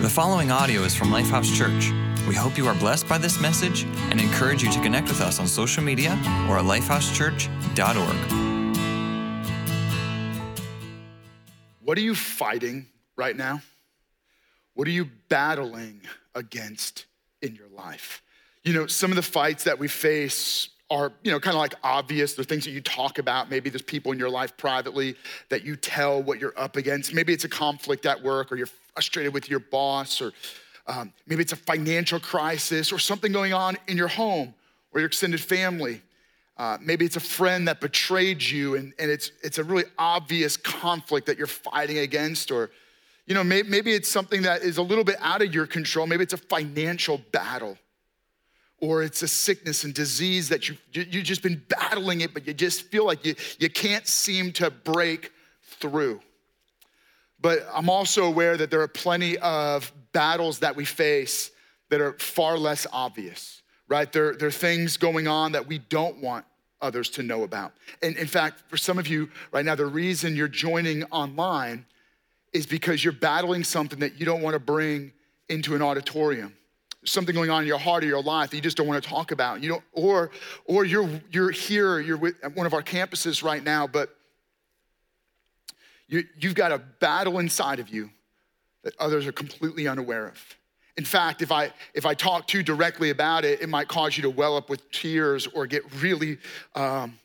The following audio is from Lifehouse Church. We hope you are blessed by this message and encourage you to connect with us on social media or at lifehousechurch.org. What are you fighting right now? What are you battling against in your life? You know, some of the fights that we face are, you know, kind of like obvious. They're things that you talk about. Maybe there's people in your life privately that you tell what you're up against. Maybe it's a conflict at work or you're frustrated with your boss or um, maybe it's a financial crisis or something going on in your home or your extended family. Uh, maybe it's a friend that betrayed you and, and it's, it's a really obvious conflict that you're fighting against or you know maybe, maybe it's something that is a little bit out of your control maybe it's a financial battle or it's a sickness and disease that you, you, you've just been battling it, but you just feel like you, you can't seem to break through. But I'm also aware that there are plenty of battles that we face that are far less obvious, right? There, there are things going on that we don't want others to know about. And in fact, for some of you right now, the reason you're joining online is because you're battling something that you don't want to bring into an auditorium something going on in your heart or your life that you just don't want to talk about. You don't, or, or you're, you're here, you're with, at one of our campuses right now, but you, you've got a battle inside of you that others are completely unaware of. In fact, if I, if I talk too directly about it, it might cause you to well up with tears or get really, um,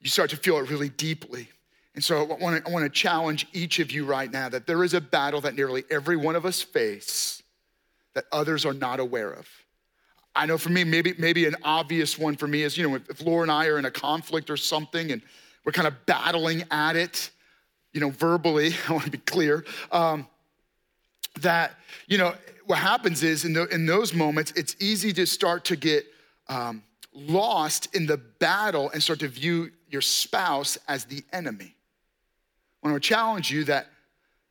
you start to feel it really deeply. And so I want to I want to challenge each of you right now that there is a battle that nearly every one of us face that others are not aware of. I know for me, maybe, maybe an obvious one for me is, you know, if, if Laura and I are in a conflict or something and we're kind of battling at it, you know, verbally, I want to be clear, um, that, you know, what happens is in, the, in those moments, it's easy to start to get um, lost in the battle and start to view your spouse as the enemy. I want to challenge you that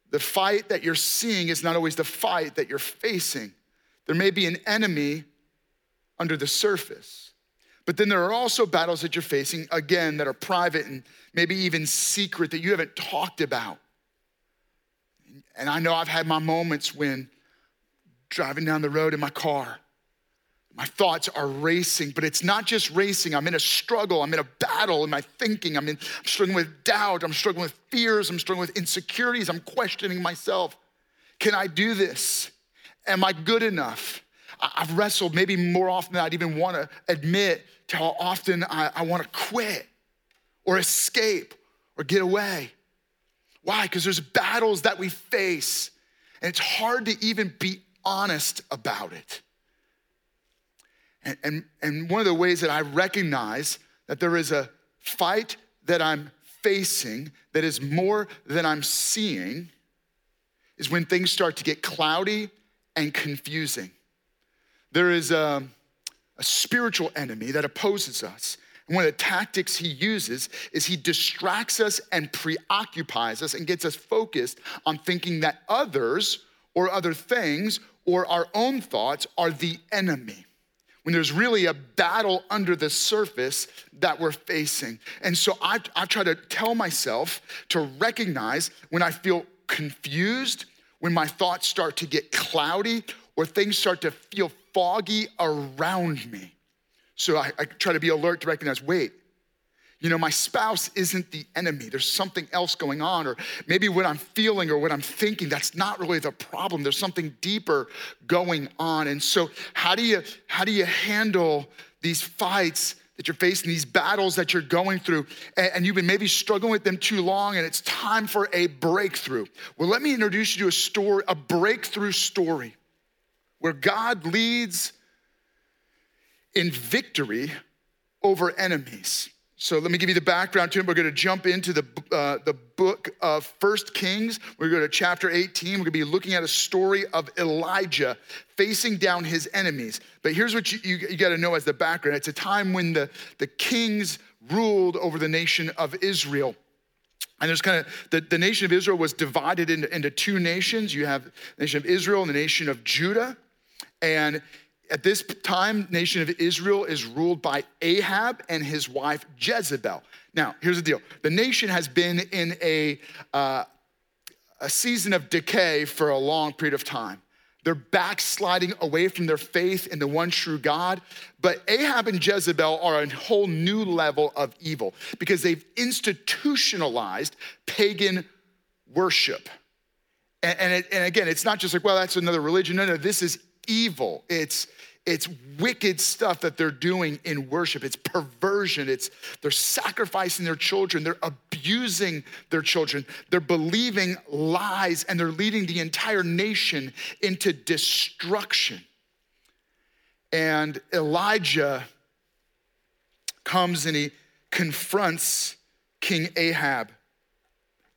the fight that you're seeing is not always the fight that you're facing. There may be an enemy under the surface. But then there are also battles that you're facing, again, that are private and maybe even secret that you haven't talked about. And I know I've had my moments when driving down the road in my car, my thoughts are racing, but it's not just racing. I'm in a struggle. I'm in a battle in my thinking. I'm, in, I'm struggling with doubt. I'm struggling with fears. I'm struggling with insecurities. I'm questioning myself. Can I do this? Am I good enough? I've wrestled maybe more often than I'd even want to admit to how often I, I want to quit or escape or get away. Why? Because there's battles that we face, and it's hard to even be honest about it. And, and, and one of the ways that I recognize that there is a fight that I'm facing that is more than I'm seeing is when things start to get cloudy and confusing. There is a, a spiritual enemy that opposes us. And one of the tactics he uses is he distracts us and preoccupies us and gets us focused on thinking that others or other things or our own thoughts are the enemy when there's really a battle under the surface that we're facing. And so I, I try to tell myself to recognize when I feel confused, when my thoughts start to get cloudy, or things start to feel foggy around me. So I, I try to be alert to recognize wait, you know, my spouse isn't the enemy. There's something else going on. Or maybe what I'm feeling or what I'm thinking, that's not really the problem. There's something deeper going on. And so how do you how do you handle these fights that you're facing, these battles that you're going through, and, you've been maybe struggling with them too long, and it's time for a breakthrough? Well, let me introduce you to a story, a breakthrough story, where God leads in victory over enemies. So let me give you the background to him. We're going to jump into the, uh, the book of First Kings. We're going to chapter 18. We're going to be looking at a story of Elijah facing down his enemies. But here's what you, you, you got to know as the background. It's a time when the, the kings ruled over the nation of Israel. And there's kind of the, the nation of Israel was divided into, into two nations. You have the nation of Israel and the nation of Judah. And at this time, nation of Israel is ruled by Ahab and his wife Jezebel. Now, here's the deal: the nation has been in a uh, a season of decay for a long period of time. They're backsliding away from their faith in the one true God. But Ahab and Jezebel are a whole new level of evil because they've institutionalized pagan worship. And, and, it, and again, it's not just like, well, that's another religion. No, no, this is evil. It's it's wicked stuff that they're doing in worship. It's perversion. It's they're sacrificing their children. They're abusing their children. They're believing lies and they're leading the entire nation into destruction. And Elijah comes and he confronts King Ahab.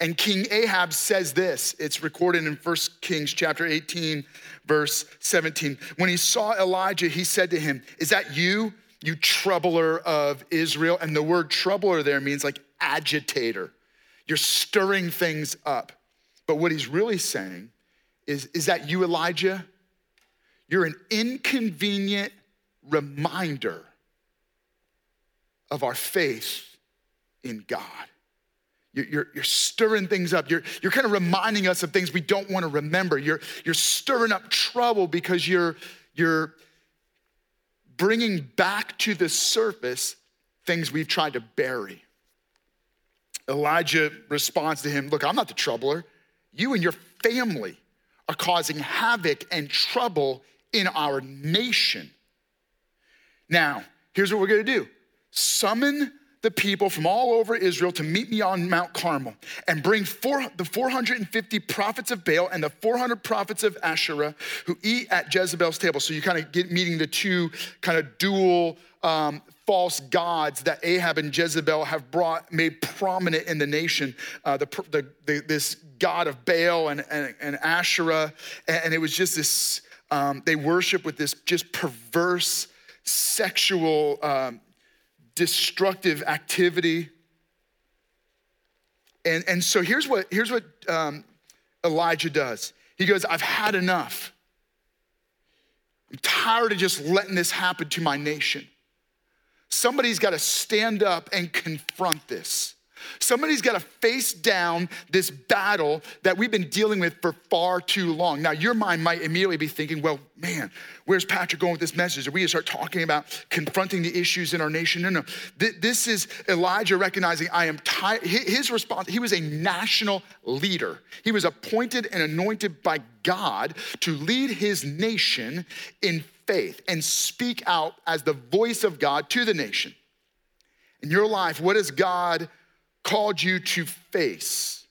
And King Ahab says this. It's recorded in 1 Kings chapter 18, verse 17. When he saw Elijah, he said to him, Is that you, you troubler of Israel? And the word troubler there means like agitator. You're stirring things up. But what he's really saying is, is that you, Elijah? You're an inconvenient reminder of our faith in God. You're, you're, stirring things up. You're, you're kind of reminding us of things we don't want to remember. You're, you're stirring up trouble because you're, you're bringing back to the surface things we've tried to bury. Elijah responds to him Look, I'm not the troubler. You and your family are causing havoc and trouble in our nation. Now, here's what we're gonna do summon the people from all over Israel to meet me on Mount Carmel and bring four, the 450 prophets of Baal and the 400 prophets of Asherah who eat at Jezebel's table. So you kind of get meeting the two kind of dual um, false gods that Ahab and Jezebel have brought, made prominent in the nation. Uh, the, the, the, this god of Baal and, and, and Asherah. And it was just this, um, they worship with this just perverse sexual um, destructive activity. And, and so here's what, here's what um, Elijah does he goes, I've had enough. I'm tired of just letting this happen to my nation. Somebody's got to stand up and confront this. Somebody's got to face down this battle that we've been dealing with for far too long. Now, your mind might immediately be thinking, well, man, where's Patrick going with this message? Are we going to start talking about confronting the issues in our nation? No, no. This is Elijah recognizing I am tired. His response, he was a national leader. He was appointed and anointed by God to lead his nation in faith and speak out as the voice of God to the nation. In your life, what does God called you to face.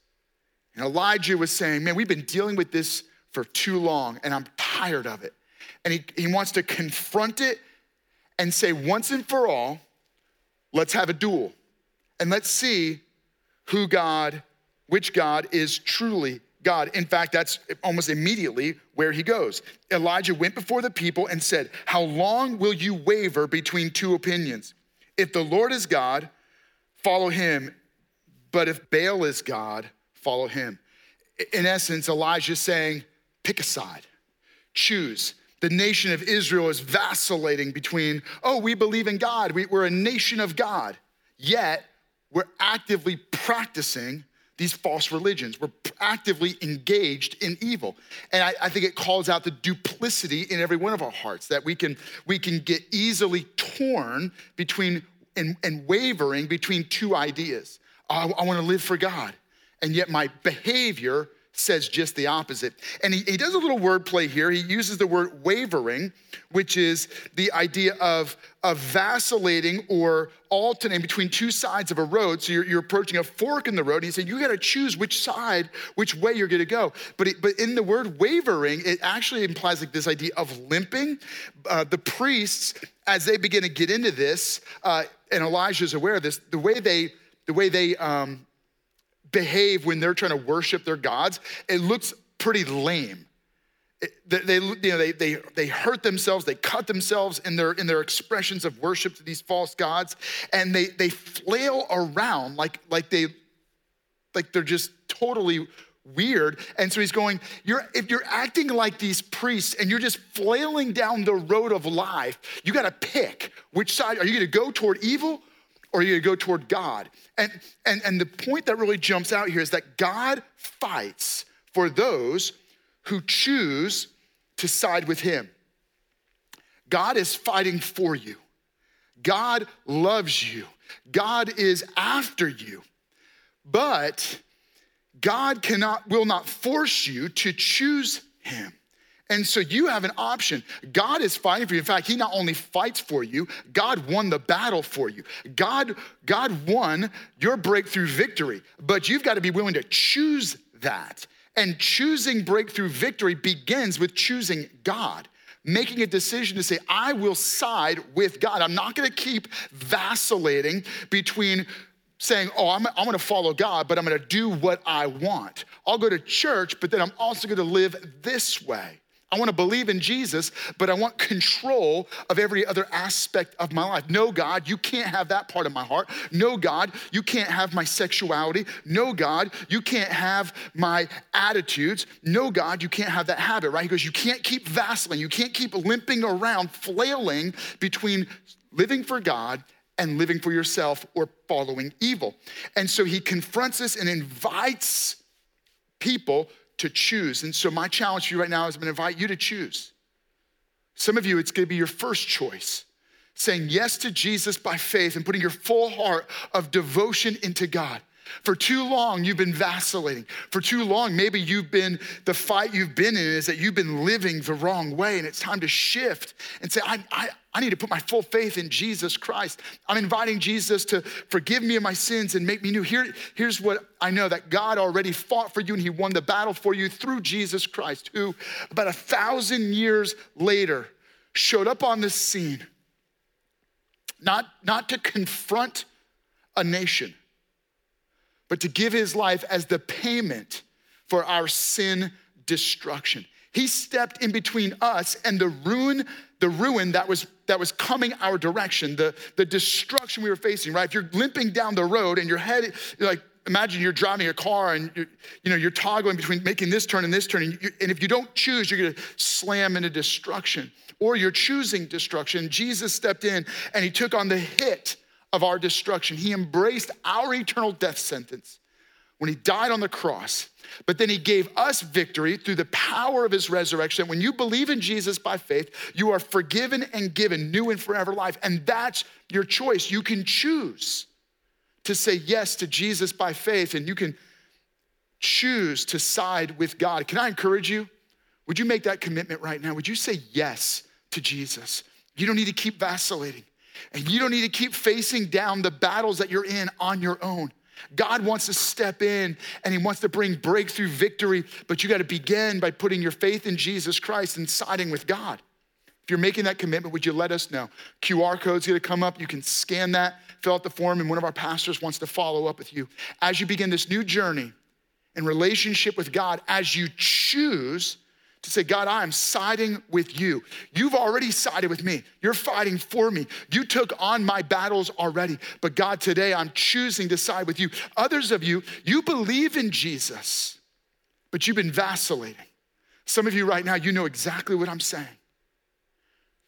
And Elijah was saying, Man, we've been dealing with this for too long, and I'm tired of it. And he, he wants to confront it and say, Once and for all, let's have a duel. And let's see who God, which God is truly God. In fact, that's almost immediately where he goes. Elijah went before the people and said, How long will you waver between two opinions? If the Lord is God, follow him. But if Baal is God, follow him. In essence, Elijah is saying, pick a side, choose. The nation of Israel is vacillating between, oh, we believe in God, we, are a nation of God, yet we're actively practicing these false religions. We're actively engaged in evil. And I, I, think it calls out the duplicity in every one of our hearts that we can, we can get easily torn between and, and wavering between two ideas. I, I want to live for God. And yet my behavior says just the opposite. And he, he does a little word play here. He uses the word wavering, which is the idea of, of vacillating or alternating between two sides of a road. So you're, you're approaching a fork in the road. And he said, You got to choose which side, which way you're going to go. But, it, but in the word wavering, it actually implies like this idea of limping. Uh, the priests, as they begin to get into this, uh, and Elijah's aware of this, the way they the way they um, behave when they're trying to worship their gods, it looks pretty lame. It, they, you know, they, they, they hurt themselves, they cut themselves in their, in their expressions of worship to these false gods, and they, they flail around like, like, they, like they're just totally weird. And so he's going, you're, if you're acting like these priests and you're just flailing down the road of life, you got to pick which side. Are you going to go toward evil or you go toward God. And, and, and the point that really jumps out here is that God fights for those who choose to side with him. God is fighting for you. God loves you. God is after you. But God cannot will not force you to choose him. And so you have an option. God is fighting for you. In fact, he not only fights for you, God won the battle for you. God God won your breakthrough victory, but you've got to be willing to choose that. And choosing breakthrough victory begins with choosing God making a decision to say, I will side with God. I'm not gonna keep vacillating between saying, Oh, I'm, I'm gonna follow God, but I'm gonna do what I want. I'll go to church, but then I'm also gonna live this way. I want to believe in Jesus, but I want control of every other aspect of my life. No, God, you can't have that part of my heart. No, God, you can't have my sexuality. No, God, you can't have my attitudes. No, God, you can't have that habit, right? He goes, You can't keep vacillating. You can't keep limping around, flailing between living for God and living for yourself or following evil. And so he confronts us and invites people to choose. And so, my challenge for you right now is I'm to invite you to choose. Some of you, it's to be your first choice, saying yes to Jesus by faith and putting your full heart of devotion into God. For too long, you've been vacillating. For too long, maybe you've been, the fight you've been in is that you've been living the wrong way, and it's time to shift and say, I, I, I need to put my full faith in Jesus Christ. I'm inviting Jesus to forgive me of my sins and make me new. Here, here's what I know that God already fought for you and He won the battle for you through Jesus Christ, who about a thousand years later showed up on the scene, not, not to confront a nation but to give his life as the payment for our sin destruction. He stepped in between us and the ruin, the ruin that was that was coming our direction, the, the destruction we were facing, right? If you're limping down the road and your head, like, imagine you're driving a car and you're, you know, you're toggling between making this turn and this turn. And, you, and if you don't choose, you're gonna slam into destruction. Or you're choosing destruction. Jesus stepped in and he took on the hit of our destruction. He embraced our eternal death sentence when he died on the cross. But then he gave us victory through the power of his resurrection. When you believe in Jesus by faith, you are forgiven and given new and forever life. And that's your choice. You can choose to say yes to Jesus by faith, and you can choose to side with God. Can I encourage you? Would you make that commitment right now? Would you say yes to Jesus? You don't need to keep vacillating. And you don't need to keep facing down the battles that you're in on your own. God wants to step in and He wants to bring breakthrough victory, but you got to begin by putting your faith in Jesus Christ and siding with God. If you're making that commitment, would you let us know? QR code's gonna come up. You can scan that, fill out the form, and one of our pastors wants to follow up with you. As you begin this new journey in relationship with God, as you choose to say, God, I am siding with you. You've already sided with me. You're fighting for me. You took on my battles already. But God, today I'm choosing to side with you. Others of you, you believe in Jesus, but you've been vacillating. Some of you right now, you know exactly what I'm saying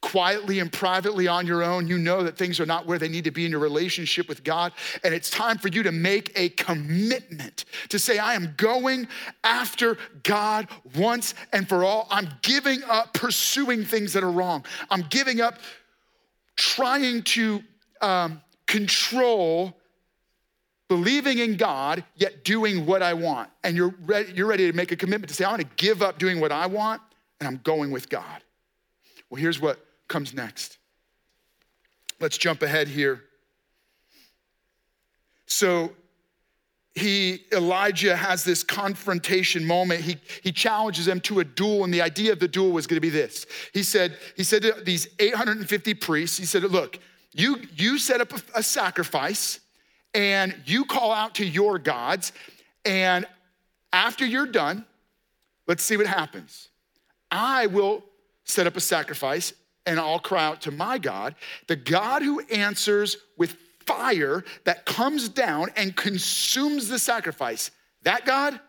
quietly and privately on your own, you know that things are not where they need to be in your relationship with God. And it's time for you to make a commitment to say, I am going after God once and for all. I'm giving up pursuing things that are wrong. I'm giving up trying to um, control believing in God, yet doing what I want. And you're ready, you're ready to make a commitment to say, I'm gonna give up doing what I want and I'm going with God. Well, here's what comes next. Let's jump ahead here. So he Elijah has this confrontation moment. He, he challenges them to a duel, and the idea of the duel was going to be this. He said, he said to these 850 priests, he said, Look, you, you set up a, a sacrifice and you call out to your gods, and after you're done, let's see what happens. I will set up a sacrifice and I'll cry out to my God, the God who answers with fire that comes down and consumes the sacrifice. That God,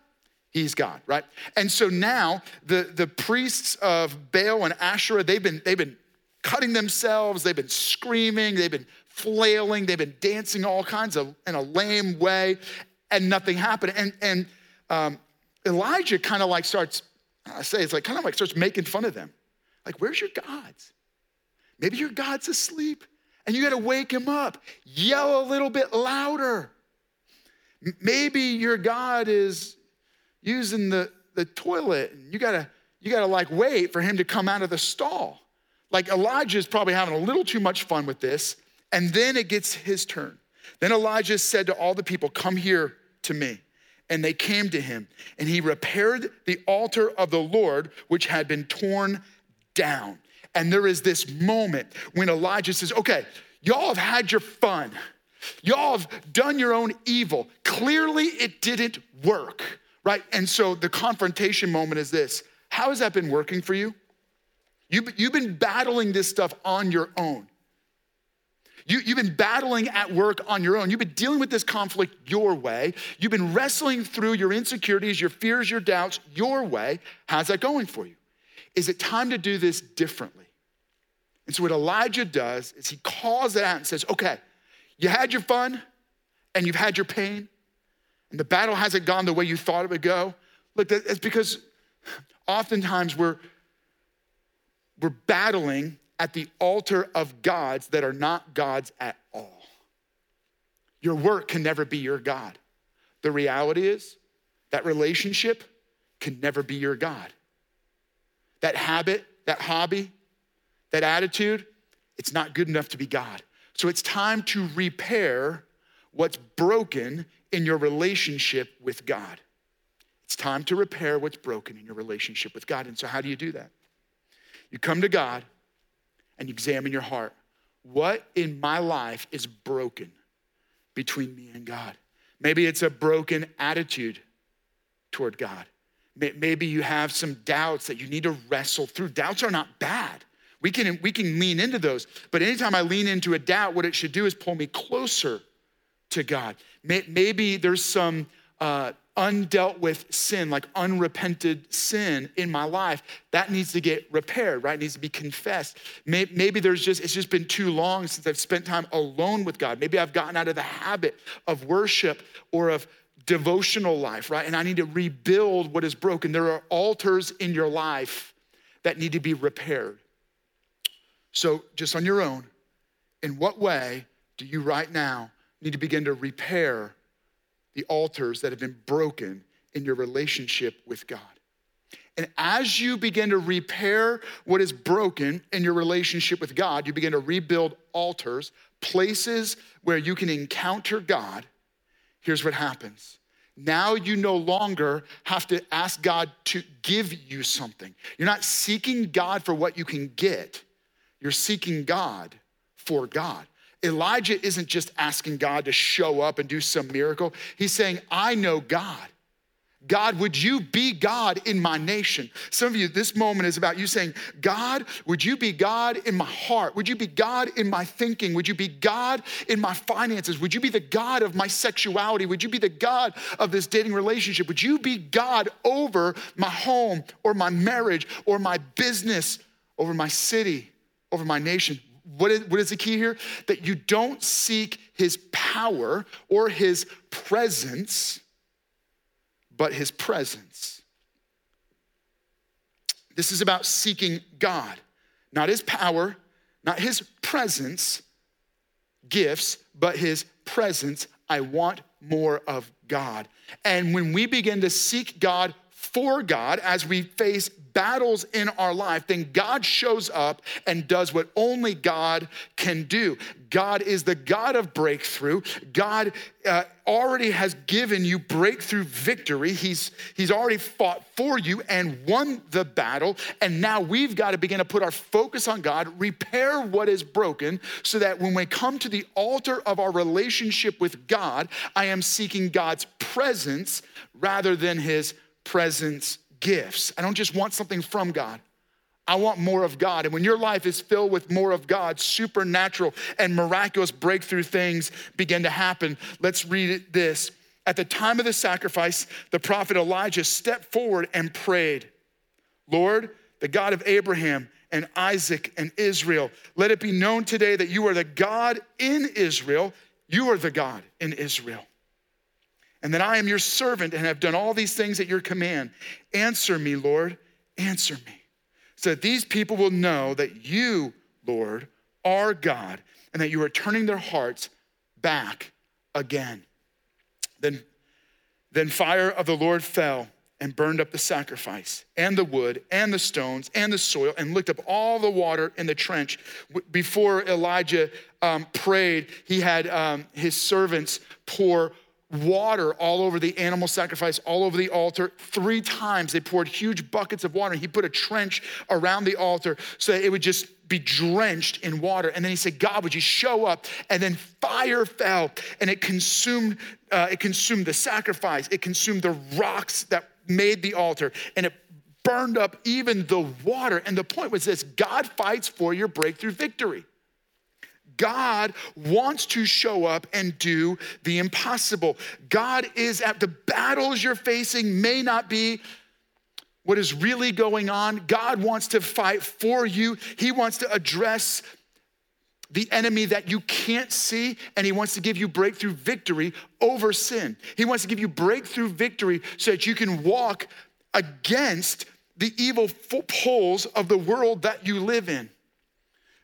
he's God, right? And so now the, the priests of Baal and Asherah, they've been, they've been cutting themselves, they've been screaming, they've been flailing, they've been dancing all kinds of in a lame way, and nothing happened. And, and um, Elijah kind of like starts I say it's like kind of like starts making fun of them. Like, where's your gods? Maybe your God's asleep and you got to wake him up. Yell a little bit louder. Maybe your God is using the, the toilet and you got to you got to like wait for him to come out of the stall. Like Elijah is probably having a little too much fun with this. And then it gets his turn. Then Elijah said to all the people, Come here to me. And they came to him, and he repaired the altar of the Lord, which had been torn down. And there is this moment when Elijah says, Okay, y'all have had your fun. Y'all have done your own evil. Clearly, it didn't work, right? And so the confrontation moment is this How has that been working for you? You've, been battling this stuff on your own. You, you've been battling at work on your own. You've been dealing with this conflict your way. You've been wrestling through your insecurities, your fears, your doubts your way. How's that going for you? Is it time to do this differently? And so, what Elijah does is he calls it out and says, Okay, you had your fun and you've had your pain, and the battle hasn't gone the way you thought it would go. Look, that's because oftentimes we're, we're battling at the altar of gods that are not gods at all. Your work can never be your God. The reality is that relationship can never be your God. That habit, that hobby, that attitude, it's not good enough to be God. So it's time to repair what's broken in your relationship with God. It's time to repair what's broken in your relationship with God. And so, how do you do that? You come to God and you examine your heart. What in my life is broken between me and God? Maybe it's a broken attitude toward God. Maybe you have some doubts that you need to wrestle through. Doubts are not bad. We can, we can lean into those. But anytime I lean into a doubt, what it should do is pull me closer to God. Maybe there's some uh, undealt with sin, like unrepented sin in my life, that needs to get repaired, right? It needs to be confessed. Maybe there's just, it's just been too long since I've spent time alone with God. Maybe I've gotten out of the habit of worship or of devotional life, right? And I need to rebuild what is broken. There are altars in your life that need to be repaired. So, just on your own, in what way do you right now need to begin to repair the altars that have been broken in your relationship with God. And as you begin to repair what is broken in your relationship with God, you begin to rebuild altars, places where you can encounter God. Here's what happens. Now you no longer have to ask God to give you something. You're not seeking God for what you can get, you're seeking God for God. Elijah isn't just asking God to show up and do some miracle. He's saying, I know God. God, would you be God in my nation? Some of you, this moment is about you saying, God, would you be God in my heart? Would you be God in my thinking? Would you be God in my finances? Would you be the God of my sexuality? Would you be the God of this dating relationship? Would you be God over my home or my marriage or my business, over my city, over my nation? What is, what is the key here? That you don't seek his power or his presence, but his presence. This is about seeking God, not his power, not his presence, gifts, but his presence. I want more of God. And when we begin to seek God for God as we face battles in our life, then God shows up and does what only God can do. God is the God of breakthrough. God uh, already has given you breakthrough victory. He's, he's already fought for you and won the battle. And now we've got to begin to put our focus on God, repair what is broken, so that when we come to the altar of our relationship with God, I am seeking God's presence rather than his presence gifts. I don't just want something from God. I want more of God. And when your life is filled with more of God, supernatural and miraculous breakthrough things begin to happen. Let's read this. At the time of the sacrifice, the prophet Elijah stepped forward and prayed, Lord, the God of Abraham and Isaac and Israel, let it be known today that you are the God in Israel. You are the God in Israel and that I am your servant and have done all these things at your command. Answer me, Lord, answer me, so that these people will know that you, Lord, are God, and that you are turning their hearts back again. Then, then fire of the Lord fell and burned up the sacrifice and the wood and the stones and the soil and licked up all the water in the trench. Before Elijah um, prayed, he had um, his servants pour water all over the animal sacrifice, all over the altar. Three times they poured huge buckets of water. He put a trench around the altar so that it would just be drenched in water. And then he said, God, would you show up? And then fire fell and it consumed, uh, it consumed the sacrifice. It consumed the rocks that made the altar and it burned up even the water. And the point was this God fights for your breakthrough victory. God wants to show up and do the impossible. God is at the battles you're facing, may not be what is really going on. God wants to fight for you, He wants to address the enemy that you can't see, and he wants to give you breakthrough victory over sin. He wants to give you breakthrough victory so that you can walk against the evil poles of the world that you live in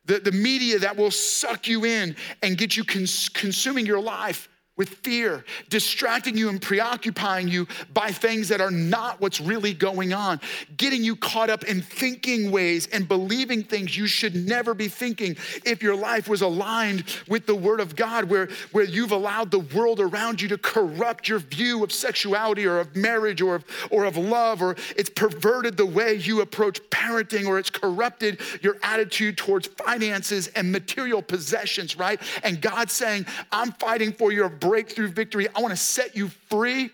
the, the media that will suck you in and get you cons- consuming your life with fear, distracting you and preoccupying you by things that are not what's really going on, getting you caught up in thinking ways and believing things you should never be thinking if your life was aligned with the Word of God, where, where you've allowed the world around you to corrupt your view of sexuality or of marriage or of, or of love, or it's perverted the way you approach parenting, or it's corrupted your attitude towards finances and material possessions, right? And God's saying, I'm fighting for your breakthrough victory. I want to set you free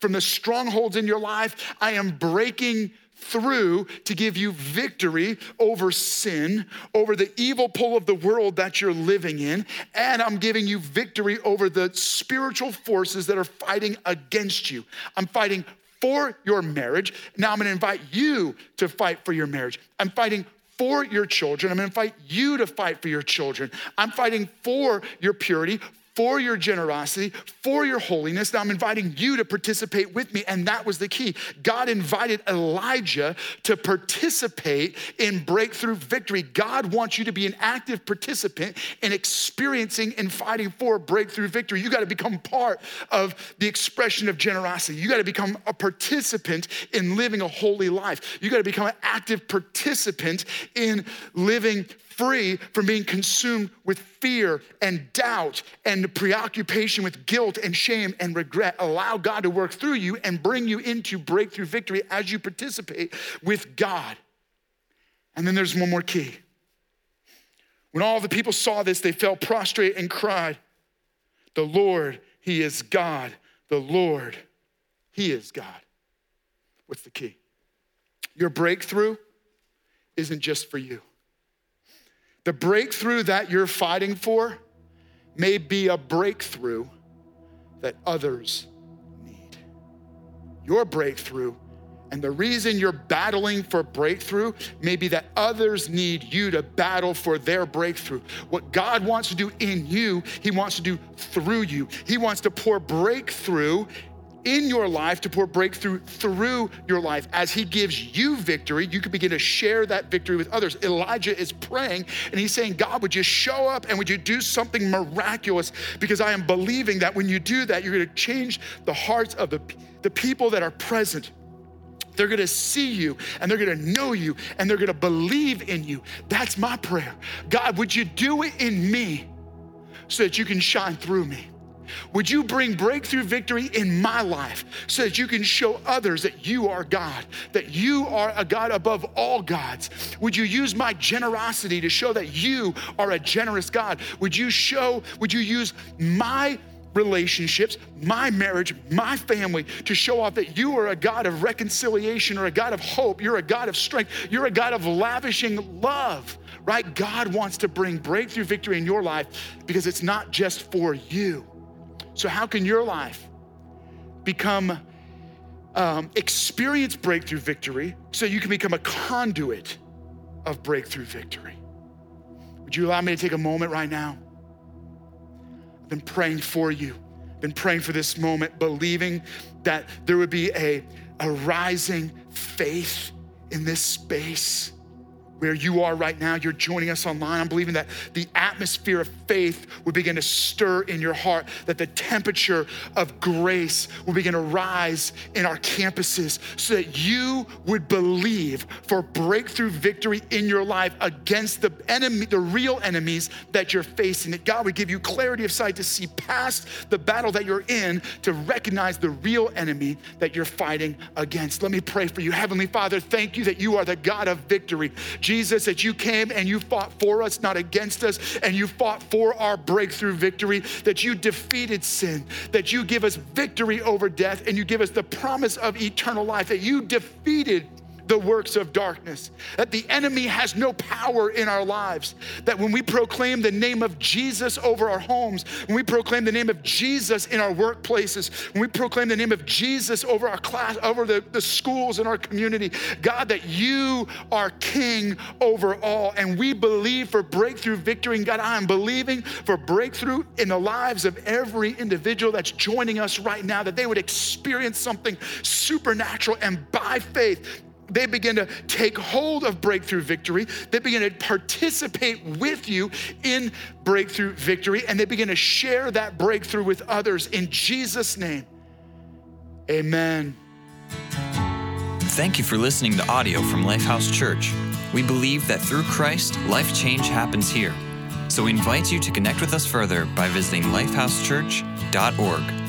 from the strongholds in your life. I am breaking through to give you victory over sin, over the evil pull of the world that you're living in, and I'm giving you victory over the spiritual forces that are fighting against you. I'm fighting for your marriage. Now I'm gonna invite you to fight for your marriage. I'm fighting for your children. I'm gonna invite you to fight for your children. I'm fighting for your purity, for your generosity, for your holiness. Now I'm inviting you to participate with me. And that was the key. God invited Elijah to participate in breakthrough victory. God wants you to be an active participant in experiencing and fighting for breakthrough victory. You got to become part of the expression of generosity. You got to become a participant in living a holy life. You got to become an active participant in living free from being consumed with fear and doubt and preoccupation with guilt and shame and regret. Allow God to work through you and bring you into breakthrough victory as you participate with God. And then there's one more key. When all the people saw this, they fell prostrate and cried, The Lord, He is God. The Lord, He is God. What's the key? Your breakthrough isn't just for you. The breakthrough that you're fighting for may be a breakthrough that others need. Your breakthrough and the reason you're battling for breakthrough may be that others need you to battle for their breakthrough. What God wants to do in you, He wants to do through you. He wants to pour breakthrough in your life to pour breakthrough through your life. As he gives you victory, you can begin to share that victory with others. Elijah is praying and he's saying, God, would you show up and would you do something miraculous? Because I am believing that when you do that, you're gonna change the hearts of the, the people that are present. They're gonna see you and they're gonna know you and they're gonna believe in you. That's my prayer. God, would you do it in me so that you can shine through me? Would you bring breakthrough victory in my life so that you can show others that you are God, that you are a God above all gods? Would you use my generosity to show that you are a generous God? Would you show, would you use my relationships, my marriage, my family to show off that you are a God of reconciliation or a God of hope. You're a God of strength. You're a God of lavishing love, right? God wants to bring breakthrough victory in your life because it's not just for you. So, how can your life become um, experience breakthrough victory so you can become a conduit of breakthrough victory? Would you allow me to take a moment right now? I've been praying for you, been praying for this moment, believing that there would be a, a rising faith in this space where you are right now, you're joining us online. I'm believing that the atmosphere of faith would begin to stir in your heart, that the temperature of grace will begin to rise in our campuses so that you would believe for breakthrough victory in your life against the enemy, the real enemies that you're facing. That God would give you clarity of sight to see past the battle that you're in to recognize the real enemy that you're fighting against. Let me pray for you. Heavenly Father, thank you that you are the God of victory. Jesus, that you came and you fought for us, not against us, and you fought for our breakthrough victory, that you defeated sin, that you give us victory over death, and you give us the promise of eternal life, that you defeated the works of darkness, that the enemy has no power in our lives, that when we proclaim the name of Jesus over our homes, when we proclaim the name of Jesus in our workplaces, when we proclaim the name of Jesus over our class, over the, the schools in our community, God, that you are king over all. And we believe for breakthrough victory. And God, I'm believing for breakthrough in the lives of every individual that's joining us right now, that they would experience something supernatural and by faith they begin to take hold of breakthrough victory. They begin to participate with you in breakthrough victory, and they begin to share that breakthrough with others in Jesus' name. Amen. Thank you for listening to audio from Lifehouse Church. We believe that through Christ, life change happens here. So we invite you to connect with us further by visiting lifehousechurch.org.